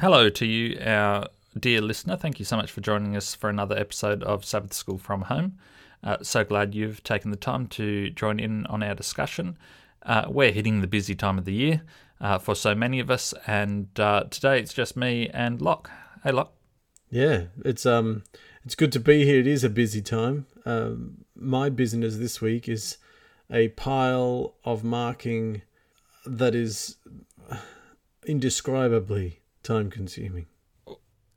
Hello to you, our dear listener. Thank you so much for joining us for another episode of Sabbath School from Home. Uh, so glad you've taken the time to join in on our discussion. Uh, we're hitting the busy time of the year uh, for so many of us, and uh, today it's just me and Locke. Hey, Locke. Yeah, it's um, it's good to be here. It is a busy time. Um, my business this week is a pile of marking that is indescribably time consuming.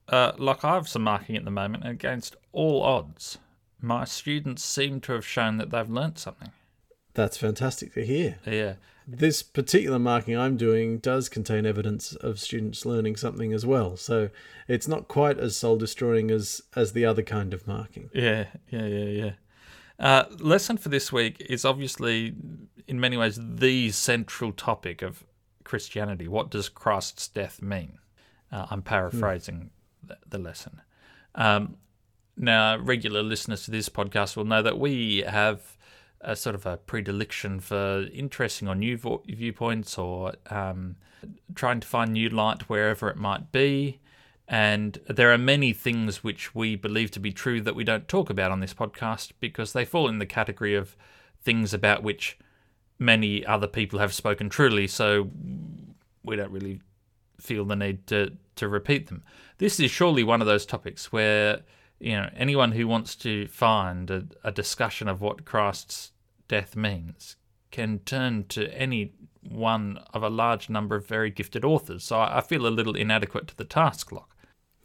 Uh, like I have some marking at the moment, and against all odds, my students seem to have shown that they've learnt something. That's fantastic to hear. Yeah. This particular marking I'm doing does contain evidence of students learning something as well. So it's not quite as soul destroying as, as the other kind of marking. Yeah, yeah, yeah, yeah. Uh, lesson for this week is obviously, in many ways, the central topic of Christianity. What does Christ's death mean? Uh, I'm paraphrasing the, the, lesson. Um, now, regular listeners to this podcast will know that we have a sort of a predilection for interesting or new vo- viewpoints or um, trying to find new light wherever it might be. And there are many things which we believe to be true that we don't talk about on this podcast because they fall in the category of things about which many other people have spoken truly. So we don't really feel the need to to repeat them. This is surely one of those topics where you know anyone who wants to find a, a discussion of what Christ's death means can turn to any one of a large number of very gifted authors. So I feel a little inadequate to the task, Locke.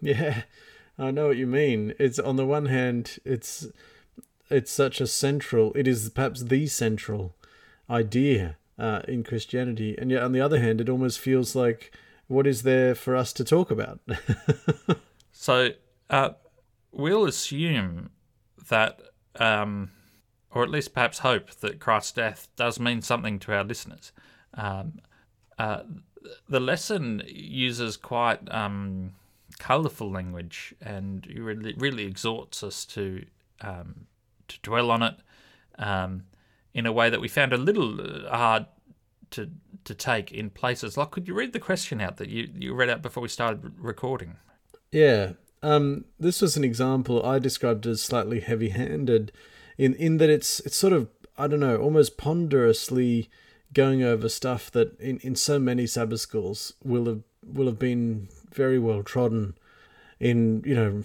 Yeah, I know what you mean. It's on the one hand, it's it's such a central. It is perhaps the central idea uh, in Christianity, and yet on the other hand, it almost feels like what is there for us to talk about? so uh, we'll assume that, um, or at least perhaps hope that Christ's death does mean something to our listeners. Um, uh, the lesson uses quite um, colourful language and really, really exhorts us to um, to dwell on it um, in a way that we found a little uh, hard to to take in places. Like, could you read the question out that you, you read out before we started recording? Yeah. Um, this was an example I described as slightly heavy-handed, in in that it's it's sort of I don't know, almost ponderously going over stuff that in, in so many Sabbath schools will have will have been very well trodden in you know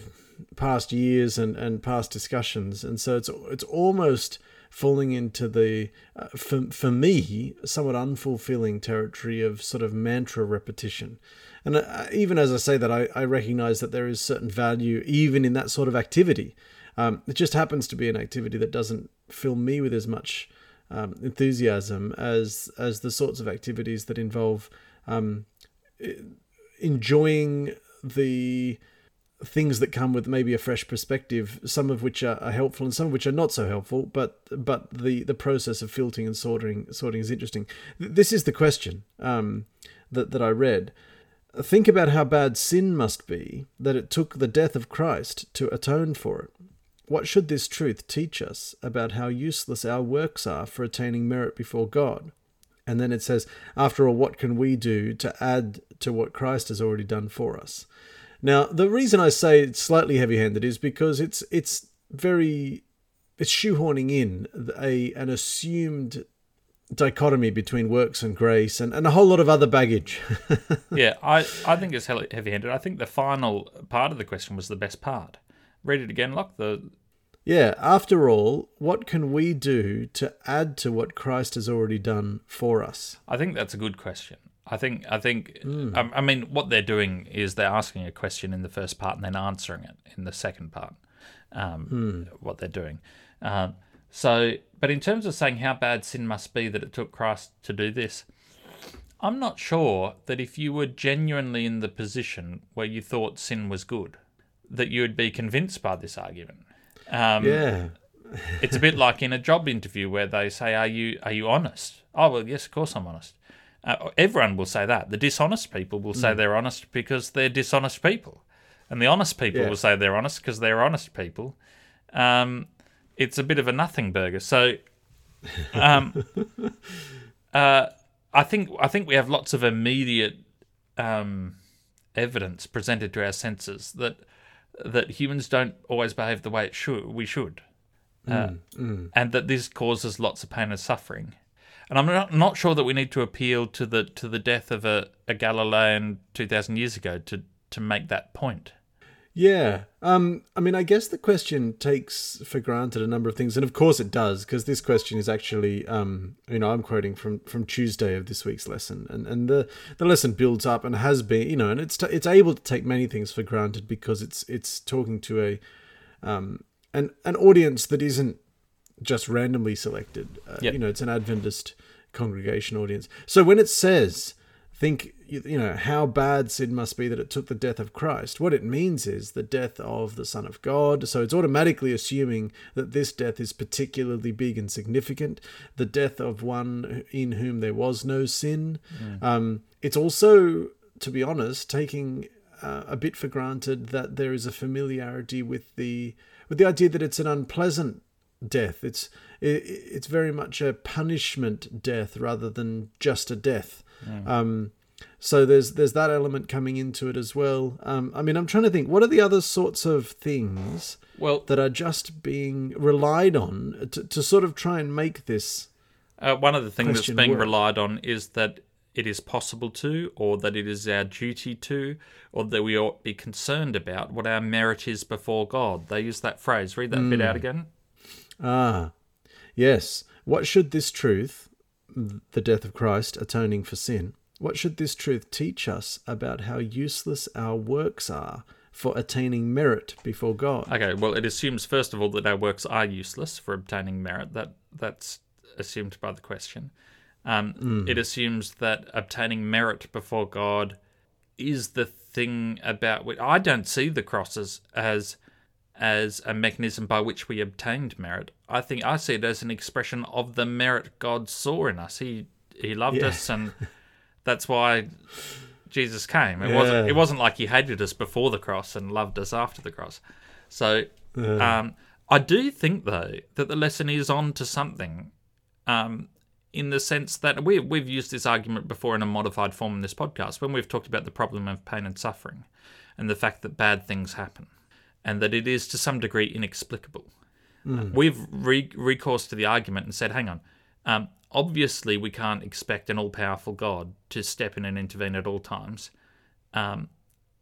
past years and, and past discussions, and so it's it's almost falling into the, uh, for, for me, somewhat unfulfilling territory of sort of mantra repetition. And uh, even as I say that, I, I recognize that there is certain value even in that sort of activity. Um, it just happens to be an activity that doesn't fill me with as much um, enthusiasm as as the sorts of activities that involve um, enjoying the things that come with maybe a fresh perspective, some of which are, are, helpful and some of which are not so helpful. But but the the process of filtering and sorting sorting is interesting. This is the question um, that that I read. Think about how bad sin must be that it took the death of Christ to atone for it. What should this truth teach us about how useless our works are for attaining merit before God? And then it says, after all, what can we do to add to what Christ has already done for us? Now, the reason I say it's slightly heavy-handed is because it's it's very it's shoehorning in a an assumed dichotomy between works and grace and, and a whole lot of other baggage. yeah, I, I think it's heavy handed. I think the final part of the question was the best part. Read it again, Locke. The Yeah, after all, what can we do to add to what Christ has already done for us? I think that's a good question. I think I think mm. I, I, mean what they're doing is they're asking a question in the first part and then answering it in the second part. Um, mm. What they're doing. Um, so, but in terms of saying how bad sin must be that it took Christ to do this, I'm not sure that if you were genuinely in the position where you thought sin was good, that you would be convinced by this argument. Um, yeah. it's a bit like in a job interview where they say, "Are you are you honest?" Oh well, yes, of course I'm honest. Uh, everyone will say that. The dishonest people will say mm. they're honest because they're dishonest people, and the honest people yeah. will say they're honest because they're honest people. Um, it's a bit of a nothing burger. So, um, uh, I think I think we have lots of immediate um, evidence presented to our senses that that humans don't always behave the way it should we should, uh, and that this causes lots of pain and suffering. And I'm not, not sure that we need to appeal to the to the death of a, a Galilean two thousand years ago to to make that point. Yeah. Um, I mean, I guess the question takes for granted a number of things, and of course it does, because this question is actually, um, you know, I'm quoting from from Tuesday of this week's lesson, and and the the lesson builds up and has been, you know, and it's t- it's able to take many things for granted because it's it's talking to a um an an audience that isn't just randomly selected. Uh, Yep. You know, it's an Adventist congregation audience. So when it says, think, you know, how bad sin must be that it took the death of Christ, what it means is the death of the Son of God. So it's automatically assuming that this death is particularly big and significant, the death of one in whom there was no sin. Um, it's also, to be honest, taking uh, a bit for granted that there is a familiarity with the with the idea that it's an unpleasant death. It's it, it's very much a punishment death rather than just a death. Um, so there's there's that element coming into it as well. Um, I mean, I'm trying to think. What are the other sorts of things Well, that are just being relied on to, to sort of try and make this? Uh, one of the things that's being work. relied on is that it is possible to, or that it is our duty to, or that we ought be concerned about what our merit is before God. They use that phrase. Read that bit Hmm. out again. Ah, yes. What should this truth, the death of Christ atoning for sin, what should this truth teach us about how useless our works are for attaining merit before God? Okay, well, it assumes first of all that our works are useless for obtaining merit. That that's assumed by the question. Um, It assumes that obtaining merit before God is the thing about which I don't see the crosses as as a mechanism by which we obtained merit. I think I see it as an expression of the merit God saw in us. He he loved Yeah. us, and that's why Jesus came. It wasn't it wasn't like he hated us before the cross and loved us after the cross. So um, I do think though that the lesson is on to something. Um, in the sense that we, we've used this argument before in a modified form in this podcast when we've talked about the problem of pain and suffering and the fact that bad things happen and that it is to some degree inexplicable. Uh, we've re- recourse to the argument and said, hang on, um, obviously we can't expect an all powerful God to step in and intervene at all times um,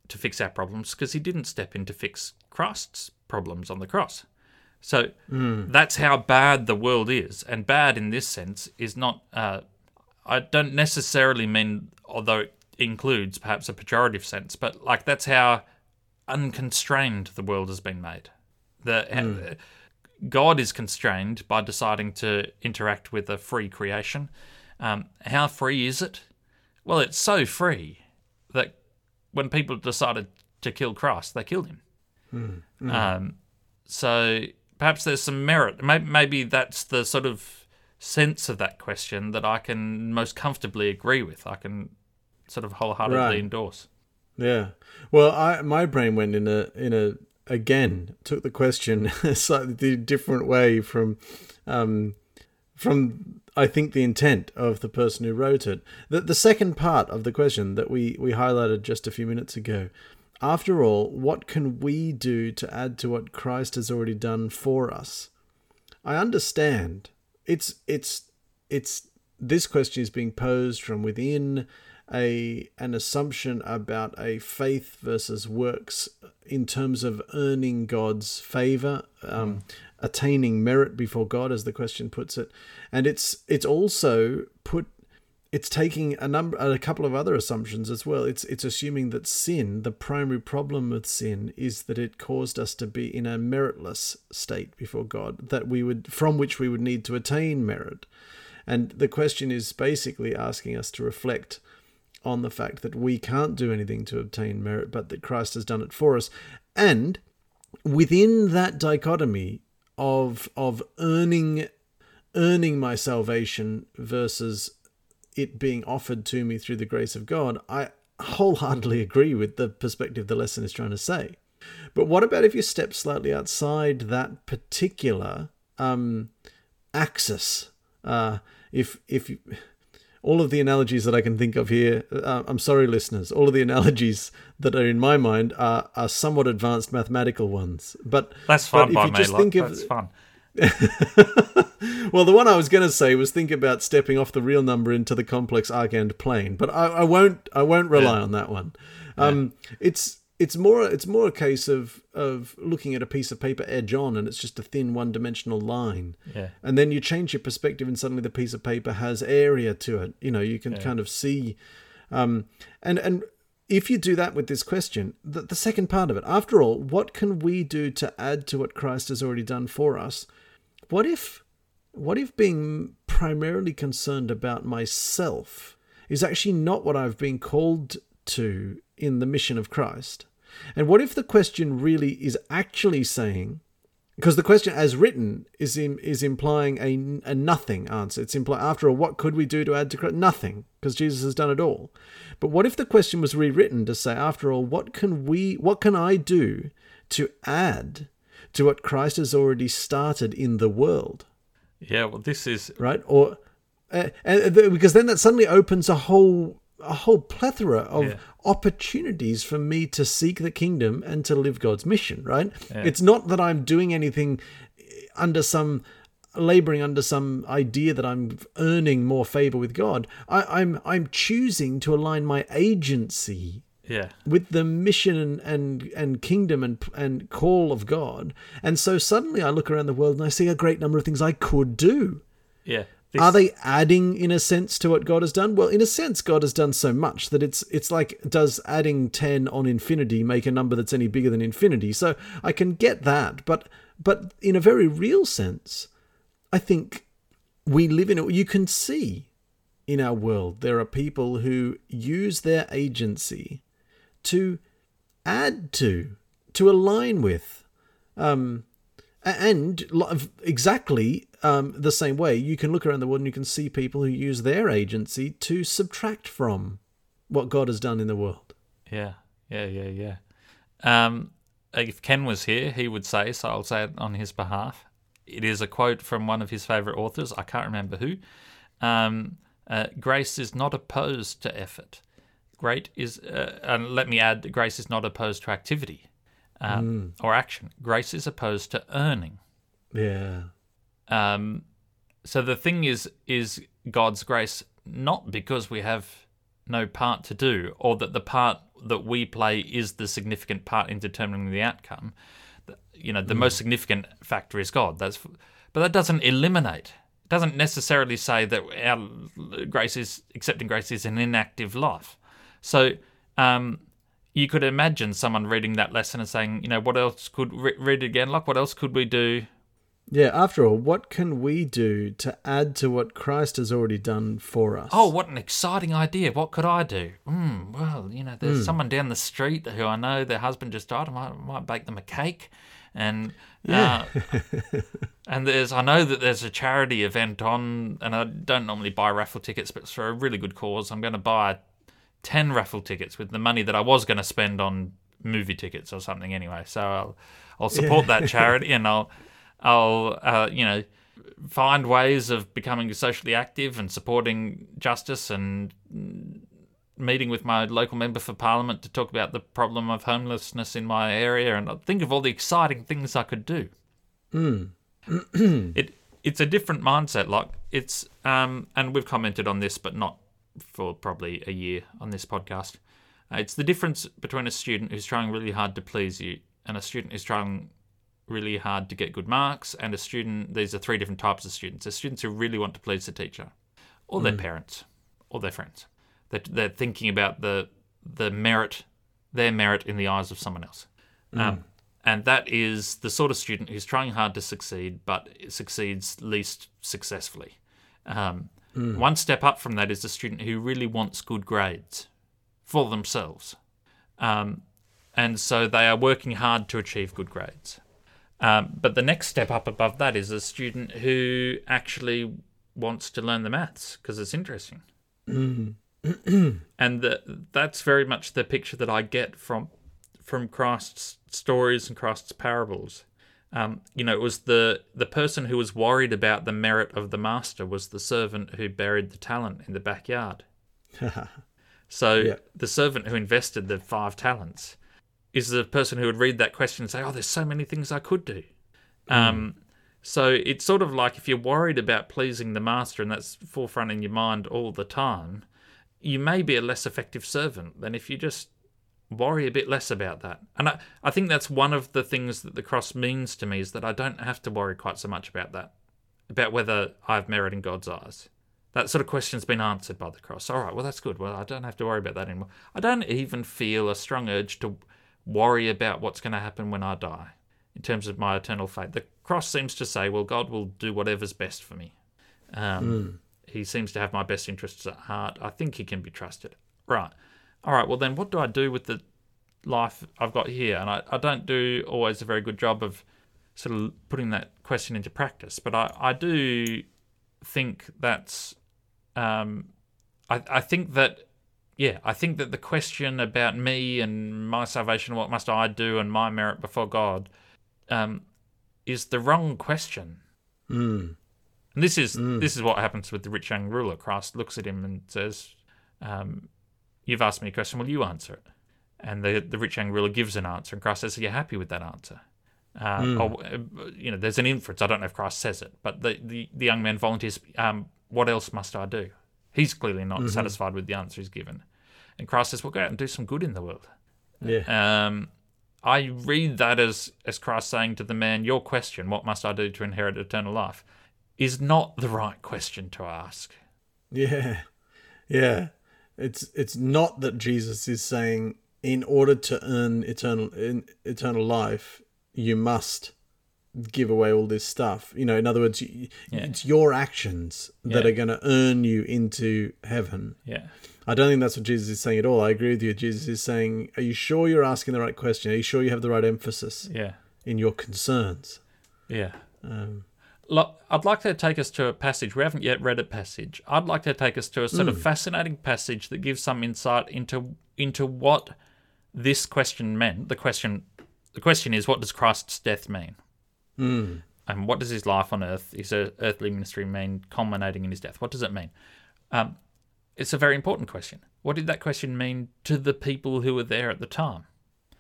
to fix our problems because he didn't step in to fix Christ's problems on the cross. So that's how bad the world is. And bad in this sense is not, uh, I don't necessarily mean, although it includes perhaps a pejorative sense, but like that's how unconstrained the world has been made. The, God is constrained by deciding to interact with a free creation. Um, how free is it? Well, it's so free that when people decided to kill Christ, they killed him. Um, so perhaps there's some merit. Maybe, maybe that's the sort of sense of that question that I can most comfortably agree with. I can sort of wholeheartedly Right. endorse. Yeah. Well, I my brain went in a in a again took the question a slightly different way from um from I think the intent of the person who wrote it. The the second part of the question that we we highlighted just a few minutes ago. After all, what can we do to add to what Christ has already done for us? I understand. It's it's it's this question is being posed from within a an assumption about a faith versus works in terms of earning God's favor, um, attaining merit before God, as the question puts it, and it's it's also put it's taking a number a couple of other assumptions as well. It's it's assuming that sin the primary problem with sin is that it caused us to be in a meritless state before god that we would from which we would need to attain merit. And the question is basically asking us to reflect on the fact that we can't do anything to obtain merit but that christ has done it for us and within that dichotomy of of earning earning my salvation versus it being offered to me through the grace of God, I wholeheartedly agree with the perspective the lesson is trying to say. But what about if you step slightly outside that particular um, axis? Uh, if if you, all of the analogies that I can think of here, uh, I'm sorry, listeners, all of the analogies that are in my mind are, are somewhat advanced mathematical ones. But that's fun but if you just think of, that's fun. well, the one I was going to say was think about stepping off the real number into the complex Argand plane, but I, I won't. I won't rely yeah. on that one. Um, yeah. It's it's more it's more a case of of looking at a piece of paper edge on and it's just a thin one dimensional line. Yeah. And then you change your perspective and suddenly the piece of paper has area to it. You know you can yeah. kind of see um and and if you do that with this question the, the second part of it after all what can we do to add to what christ has already done for us? What if what if being primarily concerned about myself is actually not what i've been called to in the mission of christ and what if the question really is actually saying, because the question as written is in, is implying a, a nothing answer. It's implying, after all, what could we do to add to Christ? Nothing, because Jesus has done it all. But what if the question was rewritten to say, after all, what can we, what can I do to add to what Christ has already started in the world? Yeah, well, this is right, or uh, because then that suddenly opens a whole a whole plethora of yeah. opportunities for me to seek the kingdom and to live God's mission, right? Yeah. It's not that I'm doing anything under some laboring under some idea that I'm earning more favor with God. I, am I'm, I'm choosing to align my agency yeah. with the mission and, and, and kingdom and and call of God. And so suddenly I look around the world and I see a great number of things I could do. Yeah. This... Are they adding, in a sense, to what God has done? Well, in a sense, God has done so much that it's it's like does adding ten on infinity make a number that's any bigger than infinity? So I can get that, but but in a very real sense, I think we live in it. You can see in our world there are people who use their agency to add to, to align with, um, and exactly um, the same way, you can look around the world and you can see people who use their agency to subtract from what God has done in the world. Yeah, yeah, yeah, yeah. Um, if Ken was here, he would say, so I'll say it on his behalf. It is a quote from one of his favourite authors. I can't remember who. Um, uh, grace is not opposed to effort. Great is, uh, and let me add, grace is not opposed to activity um, mm. or action. Grace is opposed to earning. Yeah. Um, so the thing is, is God's grace not because we have no part to do, or that the part that we play is the significant part in determining the outcome. You know, the mm. most significant factor is God. That's, but that doesn't eliminate. It doesn't necessarily say that our grace is accepting grace is an inactive life. So. Um, you could imagine someone reading that lesson and saying, you know, what else could read it again? Like, what else could we do yeah, after all, what can we do to add to what Christ has already done for us? Oh, what an exciting idea. What could I do? Mm, well, you know, there's mm. someone down the street who I know their husband just died. I might, might bake them a cake. And yeah. Uh, and there's I know that there's a charity event on, and I don't normally buy raffle tickets, but for a really good cause, I'm going to buy 10 raffle tickets with the money that I was going to spend on movie tickets or something anyway. So I'll, I'll support yeah. that charity and I'll I'll, uh, you know, find ways of becoming socially active and supporting justice and meeting with my local member for parliament to talk about the problem of homelessness in my area and I think of all the exciting things I could do. Mm. it it's a different mindset. Like it's um, and we've commented on this, but not for probably a year on this podcast. Uh, it's the difference between a student who's trying really hard to please you and a student who's trying really hard to get good marks, and a student, these are three different types of students. There's students who really want to please the teacher, or mm. their parents, or their friends. They're, they're thinking about the the merit, their merit in the eyes of someone else. Mm. Um, and that is the sort of student who's trying hard to succeed, but succeeds least successfully. Um, mm. One step up from that is the student who really wants good grades for themselves. Um, and so they are working hard to achieve good grades. Um, but the next step up above that is a student who actually wants to learn the maths because it's interesting. Mm. and the, that's very much the picture that I get from from Christ's stories and Christ's parables. Um, you know, it was the the person who was worried about the merit of the master was the servant who buried the talent in the backyard. So Yeah. the servant who invested the five talents is the person who would read that question and say, "Oh, there's so many things I could do." Um, so it's sort of like if you're worried about pleasing the master and that's forefront in your mind all the time, you may be a less effective servant than if you just worry a bit less about that. And I, I think that's one of the things that the cross means to me is that I don't have to worry quite so much about that, about whether I have merit in God's eyes. That sort of question's been answered by the cross. All right, well, that's good. Well, I don't have to worry about that anymore. I don't even feel a strong urge to worry about what's going to happen when I die in terms of my eternal fate. The cross seems to say, well, God will do whatever's best for me. Um, He seems to have my best interests at heart. I think he can be trusted. Right. All right, well, then what do I do with the life I've got here? And I, I don't do always a very good job of sort of putting that question into practice, but I, I do think that's um, I, I think that yeah, I think that the question about me and my salvation, what must I do, and my merit before God, um, is the wrong question. Mm. And this is this is what happens with the rich young ruler. Christ looks at him and says, um, "You've asked me a question. Will you answer it?" And the the rich young ruler gives an answer, and Christ says, "Are you happy with that answer?" Uh, or, uh, you know, there's an inference. I don't know if Christ says it, but the the, the young man volunteers, um, "What else must I do?" He's clearly not satisfied with the answer he's given, and Christ says, "Well, go out and do some good in the world." Yeah. Um, I read that as as Christ saying to the man, "Your question, what must I do to inherit eternal life?" is not the right question to ask. Yeah. Yeah. It's it's not that Jesus is saying in order to earn eternal in, eternal life, you must give away all this stuff. You know, in other words, you, it's your actions that Yeah. are going to earn you into heaven. Yeah, I don't think that's what Jesus is saying at all. I agree with you. Jesus is saying, "Are you sure you're asking the right question? Are you sure you have the right emphasis yeah, in your concerns?" yeah. Um, Lo- I'd like to take us to a passage. We haven't yet read a passage. I'd like to take us to a sort of fascinating passage that gives some insight into into what this question meant. The question, the question is, what does Christ's death mean? mm, And what does his life on earth, his earthly ministry mean, culminating in his death? What does it mean? Um, it's a very important question. What did that question mean to the people who were there at the time?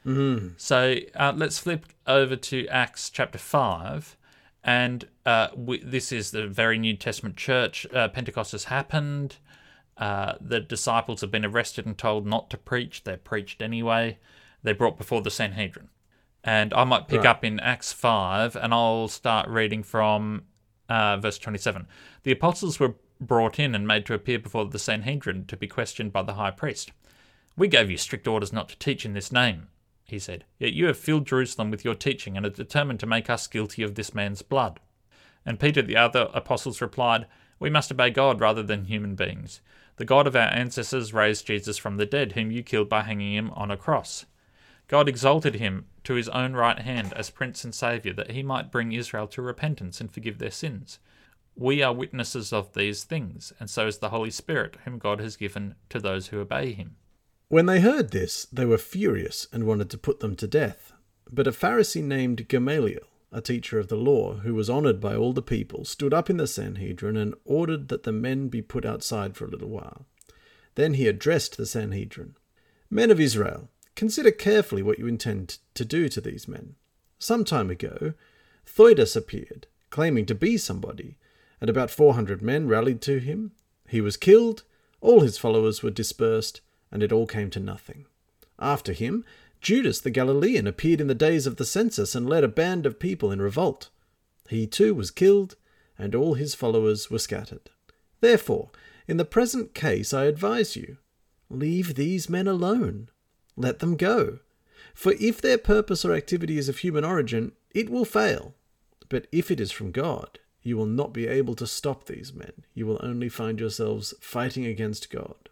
mm, So uh, let's flip over to Acts chapter 5. And uh, we, this is the very New Testament church. Uh, Pentecost has happened. Uh, the disciples have been arrested and told not to preach. They're preached anyway. They're brought before the Sanhedrin. And I might pick Right. up in Acts 5 and I'll start reading from uh, verse 27. The apostles were brought in and made to appear before the Sanhedrin to be questioned by the high priest. We gave you strict orders not to teach in this name, he said. Yet you have filled Jerusalem with your teaching and are determined to make us guilty of this man's blood. And Peter the other apostles replied, We must obey God rather than human beings. The God of our ancestors raised Jesus from the dead, whom you killed by hanging him on a cross. God exalted him to his own right hand as Prince and Saviour, that he might bring Israel to repentance and forgive their sins. We are witnesses of these things, and so is the Holy Spirit, whom God has given to those who obey him. When they heard this, they were furious and wanted to put them to death. But a Pharisee named Gamaliel, a teacher of the law, who was honoured by all the people, stood up in the Sanhedrin and ordered that the men be put outside for a little while. Then he addressed the Sanhedrin Men of Israel, consider carefully what you intend to do to these men. Some time ago, Theudas appeared, claiming to be somebody, and about 400 men rallied to him. He was killed, all his followers were dispersed, and it all came to nothing. After him, Judas the Galilean appeared in the days of the census and led a band of people in revolt. He too was killed, and all his followers were scattered. Therefore, in the present case, I advise you leave these men alone. Let them go. For if their purpose or activity is of human origin, it will fail. But if it is from God, you will not be able to stop these men. You will only find yourselves fighting against God.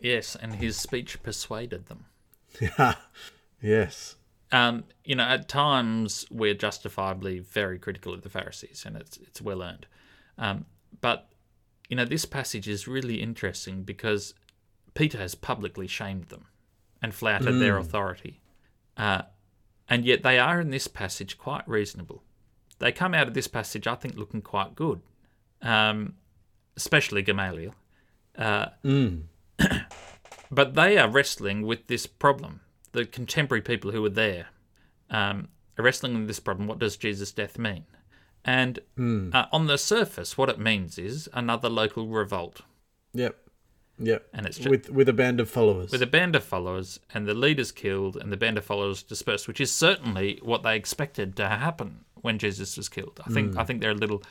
Yes, and his speech persuaded them. yes. Um, you know, at times we're justifiably very critical of the Pharisees, and it's it's well earned. Um, but you know, this passage is really interesting because Peter has publicly shamed them and flouted their authority. Uh, and yet they are in this passage quite reasonable. They come out of this passage, I think, looking quite good, um, especially Gamaliel. Uh, but they are wrestling with this problem. The contemporary people who were there um, are wrestling with this problem. What does Jesus' death mean? And uh, on the surface, what it means is another local revolt. Yep. Yep. And it's just, with with a band of followers. with a band of followers and the leaders killed and the band of followers dispersed, which is certainly what they expected to happen when Jesus was killed. I think I think they're a little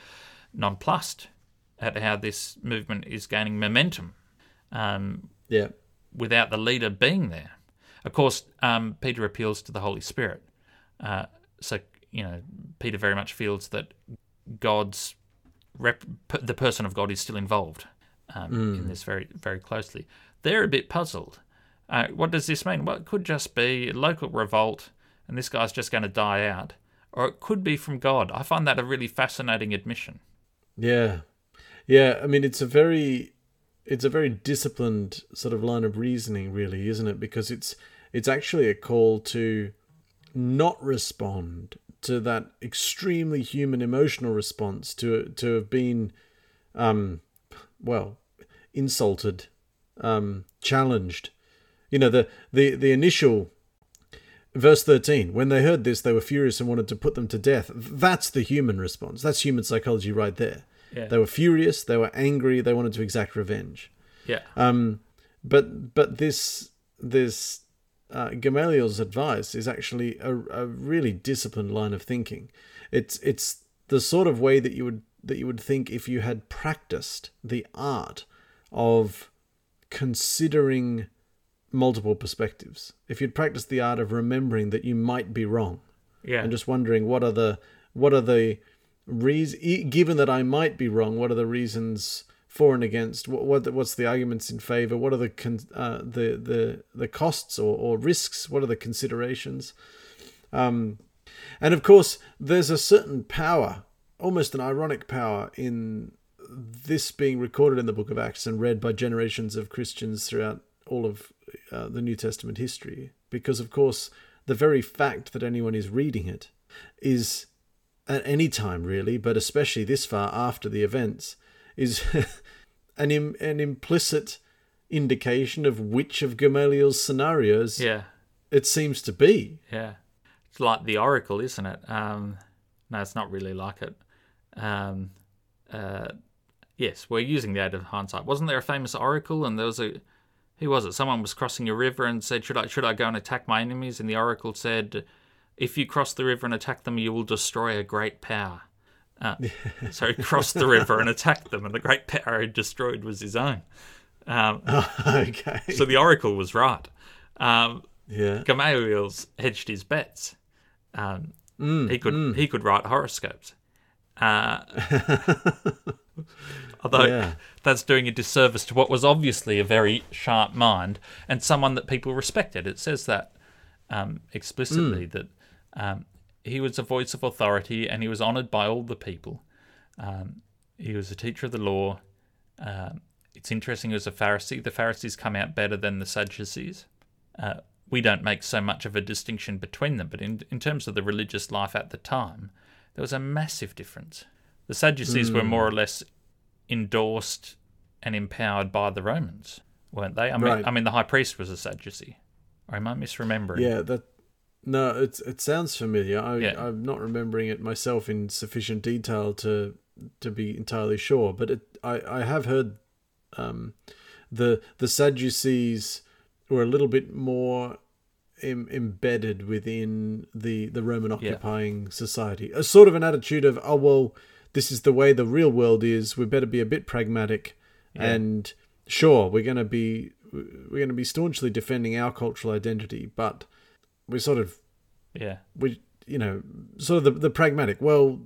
nonplussed at how this movement is gaining momentum um, yeah. without the leader being there. Of course, um, Peter appeals to the Holy Spirit, uh, so you know Peter very much feels that God's rep- the person of God is still involved um, in this very very closely. They're a bit puzzled. Uh, what does this mean? Well, it could just be a local revolt, and this guy's just going to die out, or it could be from God. I find that a really fascinating admission. Yeah. Yeah, I mean it's a very it's a very disciplined sort of line of reasoning really, isn't it? Because it's it's actually a call to not respond to that extremely human emotional response to to have been um well insulted um challenged you know the the the initial verse 13 when they heard this they were furious and wanted to put them to death that's the human response that's human psychology right there Yeah. they were furious they were angry they wanted to exact revenge Yeah. um, but but this this uh, Gamaliel's advice is actually a, a really disciplined line of thinking. It's it's the sort of way that you would that you would think if you had practiced the art of considering multiple perspectives. If you'd practiced the art of remembering that you might be wrong yeah. and just wondering what are the what are the reasons given that I might be wrong what are the reasons for and against what, what what's the arguments in favor what are the con, uh, the the the costs or, or risks what are the considerations um and of course there's a certain power almost an ironic power in this being recorded in the book of acts and read by generations of christians throughout all of uh, the new testament history because of course the very fact that anyone is reading it is at any time really, but especially this far after the events, is an Im- an implicit indication of which of Gamaliel's scenarios yeah. it seems to be. Yeah. It's like the Oracle, isn't it? Um, no, it's not really like it. Um, uh, yes, we're using the aid of hindsight. Wasn't there a famous Oracle? And there was a, who was it? Someone was crossing a river and said, "Should I should I go and attack my enemies?" And the Oracle said, "If you cross the river and attack them, you will destroy a great power." Uh, so he crossed the river and attacked them, and the great power he destroyed was his own. Um, okay. so the Oracle was right. Um, yeah. Gamaliel's hedged his bets. Um, he could he could write horoscopes. Uh, although Yeah. that's doing a disservice to what was obviously a very sharp mind and someone that people respected. It says that um, explicitly that um, he was a voice of authority and he was honoured by all the people. Um, he was a teacher of the law. Um, it's interesting, he was a Pharisee. The Pharisees come out better than the Sadducees. Uh, we don't make so much of a distinction between them, but in, in terms of the religious life at the time, there was a massive difference. The Sadducees were more or less endorsed and empowered by the Romans, weren't they? I mean, Right. I mean, the high priest was a Sadducee. Or am I misremembering? Yeah, that no, it's it sounds familiar. I, Yeah. I'm not remembering it myself in sufficient detail to to be entirely sure, but it, I I have heard um, the the Sadducees were a little bit more Im- embedded within the the Roman occupying society. A sort of an attitude of oh well, this is the way the real world is. We better be a bit pragmatic, and sure we're going to be we're going to be staunchly defending our cultural identity, but we're sort of Yeah. we you know sort of the, the pragmatic. Well,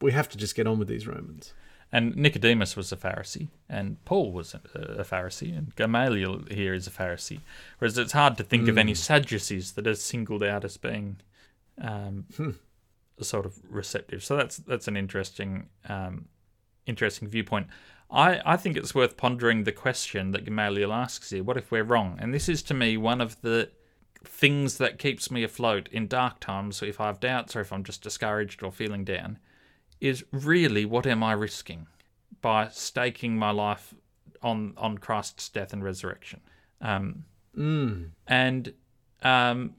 we have to just get on with these Romans. And Nicodemus was a Pharisee, and Paul was a, a Pharisee, and Gamaliel here is a Pharisee. Whereas it's hard to think of any Sadducees that are singled out as being um, sort of receptive. So that's that's an interesting um, interesting viewpoint. I, I think it's worth pondering the question that Gamaliel asks here: What if we're wrong? And this is to me one of the things that keeps me afloat in dark times, if I have doubts or if I'm just discouraged or feeling down, is really what am I risking by staking my life on on Christ's death and resurrection? Um, Mm. and um,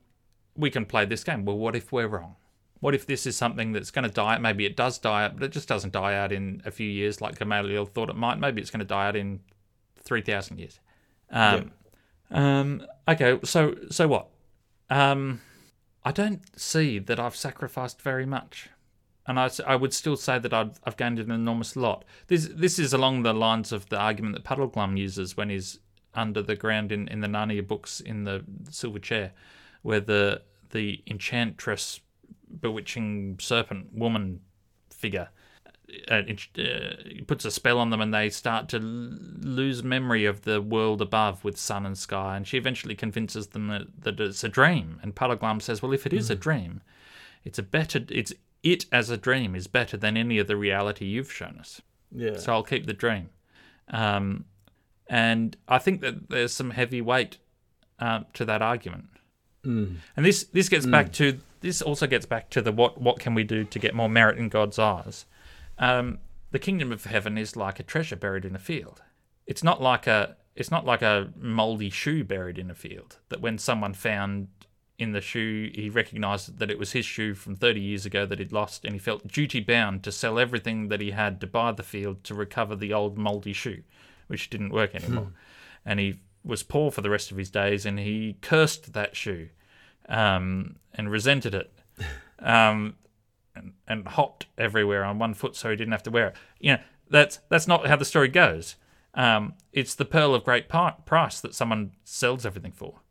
we can play this game. Well, what if we're wrong? What if this is something that's going to die? out? Maybe it does die out, but it just doesn't die out in a few years like Gamaliel thought it might. Maybe it's going to die out in 3,000 years. Um, um, okay, so so what? Um, I don't see that I've sacrificed very much. And I, I would still say that I've, I've gained an enormous lot. This this is along the lines of the argument that Puddleglum uses when he's under the ground in, in the Narnia books in the Silver Chair, where the the enchantress, bewitching serpent woman figure uh, it, uh, puts a spell on them and they start to l- lose memory of the world above with sun and sky. And she eventually convinces them that, that it's a dream. And Puddleglum says, "Well, if it is a dream, it's a better. It's it as a dream is better than any of the reality you've shown us. Yeah. So I'll keep the dream." Um, and I think that there's some heavy weight uh, to that argument. Mm. And this this gets back to this also gets back to the what what can we do to get more merit in God's eyes. Um, the kingdom of heaven is like a treasure buried in a field. It's not like a it's not like a moldy shoe buried in a field that when someone found in the shoe he recognized that it was his shoe from 30 years ago that he'd lost and he felt duty bound to sell everything that he had to buy the field to recover the old moldy shoe which didn't work anymore and he was poor for the rest of his days and he cursed that shoe um, and resented it um, and, and hopped everywhere on one foot so he didn't have to wear it. You know, that's that's not how the story goes. Um, it's the pearl of great par- price that someone sells everything for.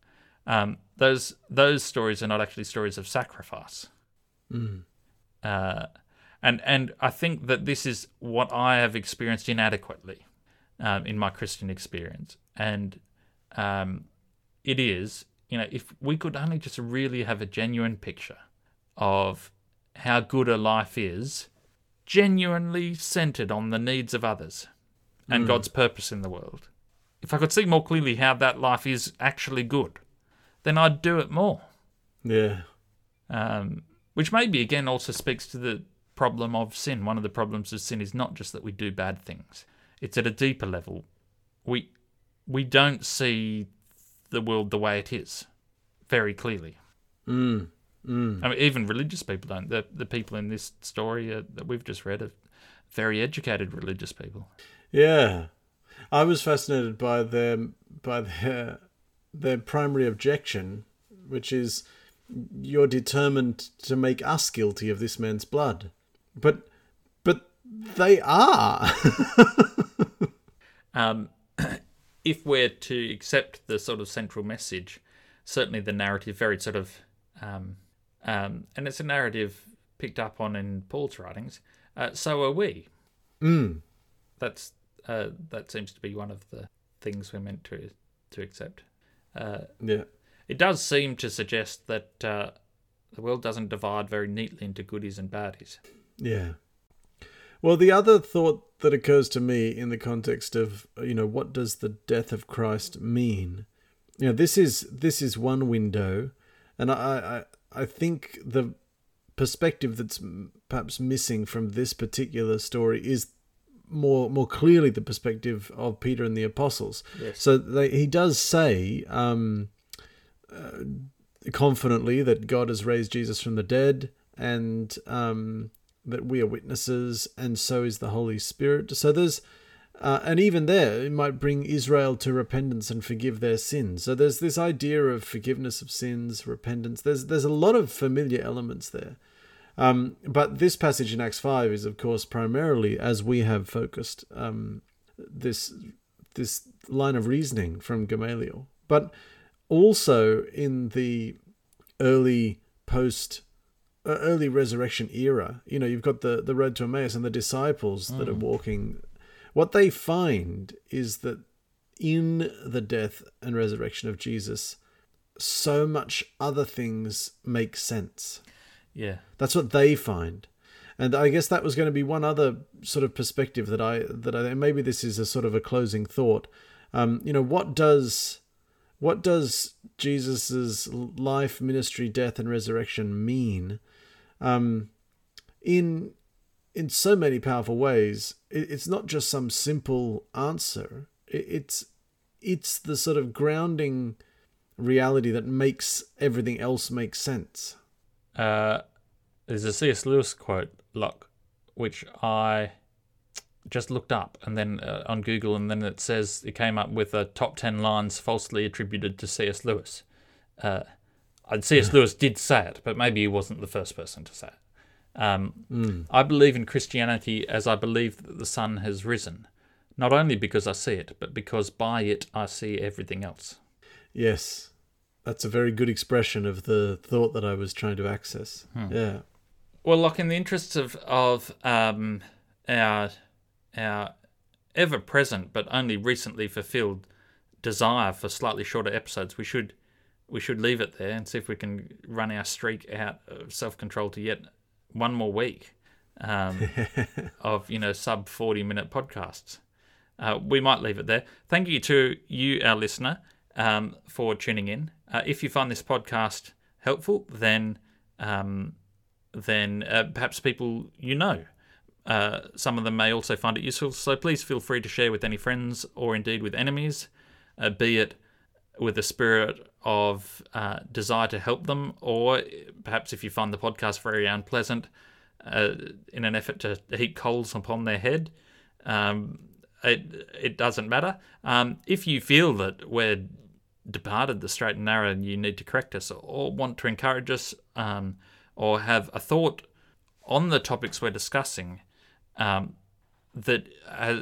Um, those those stories are not actually stories of sacrifice. Uh, and and I think that this is what I have experienced inadequately um, in my Christian experience, and um, it is you know if we could only just really have a genuine picture of how good a life is, genuinely centered on the needs of others and God's purpose in the world. If I could see more clearly how that life is actually good, then I'd do it more Yeah. um, which maybe again also speaks to the problem of sin. One of the problems of sin is not just that we do bad things; it's at a deeper level. We we don't see the world the way it is very clearly. Mm. Mm. I mean, even religious people don't. The the people in this story uh, that we've just read are very educated religious people. Yeah, I was fascinated by their by their their primary objection, which is you're determined to make us guilty of this man's blood, but but they are. Um, if we're to accept the sort of central message, certainly the narrative, very sort of, um, um, and it's a narrative picked up on in Paul's writings. Uh, so are we. mm. That's uh, that seems to be one of the things we're meant to to accept. Uh, Yeah. it does seem to suggest that uh, the world doesn't divide very neatly into goodies and baddies. Yeah. Well, the other thought that occurs to me in the context of you know what does the death of Christ mean? You know, this is this is one window, and I I, I think the perspective that's perhaps missing from this particular story is more more clearly the perspective of Peter and the apostles. Yes. So they, he does say um, uh, confidently that God has raised Jesus from the dead, and um, that we are witnesses, and so is the Holy Spirit. So there's, uh, and even there, it might bring Israel to repentance and forgive their sins. So there's this idea of forgiveness of sins, repentance. There's there's a lot of familiar elements there. Um, but this passage in Acts five is, of course, primarily as we have focused um, this this line of reasoning from Gamaliel, but also in the early post early resurrection era. You know, you've got the the road to Emmaus and the disciples that are walking. What they find is that in the death and resurrection of Jesus, so much other things make sense. Yeah. That's what they find. And I guess that was going to be one other sort of perspective that I that I maybe this is a sort of a closing thought. Um, you know, what does what does Jesus's life, ministry, death, and resurrection mean? Um, in in so many powerful ways, it, it's not just some simple answer. It, it's it's the sort of grounding reality that makes everything else make sense. Uh, there's a C.S. Lewis quote, Locke, which I just looked up and then uh, on Google, and then it says it came up with a top 10 lines falsely attributed to C.S. Lewis. Uh, C.S. Lewis did say it, but maybe he wasn't the first person to say it. Um, mm. I believe in Christianity as I believe that the sun has risen, not only because I see it, but because by it I see everything else. Yes, that's a very good expression of the thought that I was trying to access. Hmm. Yeah. Well, like in the interests of of um, our our ever present but only recently fulfilled desire for slightly shorter episodes, we should we should leave it there and see if we can run our streak out of self control to yet one more week um, of you know sub forty minute podcasts. Uh, we might leave it there. Thank you to you, our listener, um, for tuning in. Uh, if you find this podcast helpful, then um, then uh, perhaps people you know. Uh, some of them may also find it useful, so please feel free to share with any friends or indeed with enemies, uh, be it with a spirit of uh, desire to help them, or perhaps if you find the podcast very unpleasant, uh, in an effort to heap coals upon their head. Um, it it doesn't matter. Um, if you feel that we're departed the straight and narrow and you need to correct us, or want to encourage us, um, or have a thought on the topics we're discussing um, that uh,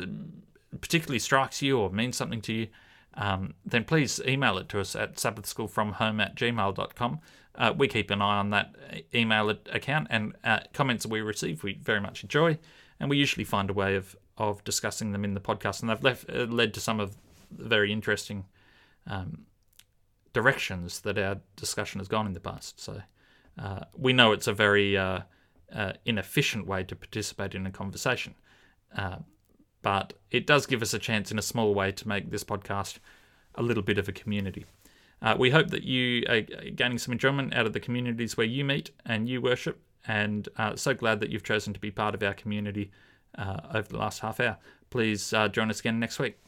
particularly strikes you or means something to you, um, then please email it to us at sabbathschoolfromhome at gmail.com. Uh, we keep an eye on that email account and uh, comments we receive, we very much enjoy, and we usually find a way of, of discussing them in the podcast. And they've left, uh, led to some of the very interesting um, directions that our discussion has gone in the past. So uh, we know it's a very uh, uh, inefficient way to participate in a conversation. But it does give us a chance in a small way to make this podcast a little bit of a community. Uh, we hope that you are gaining some enjoyment out of the communities where you meet and you worship, and uh, so glad that you've chosen to be part of our community uh, over the last half hour. Please uh, join us again next week.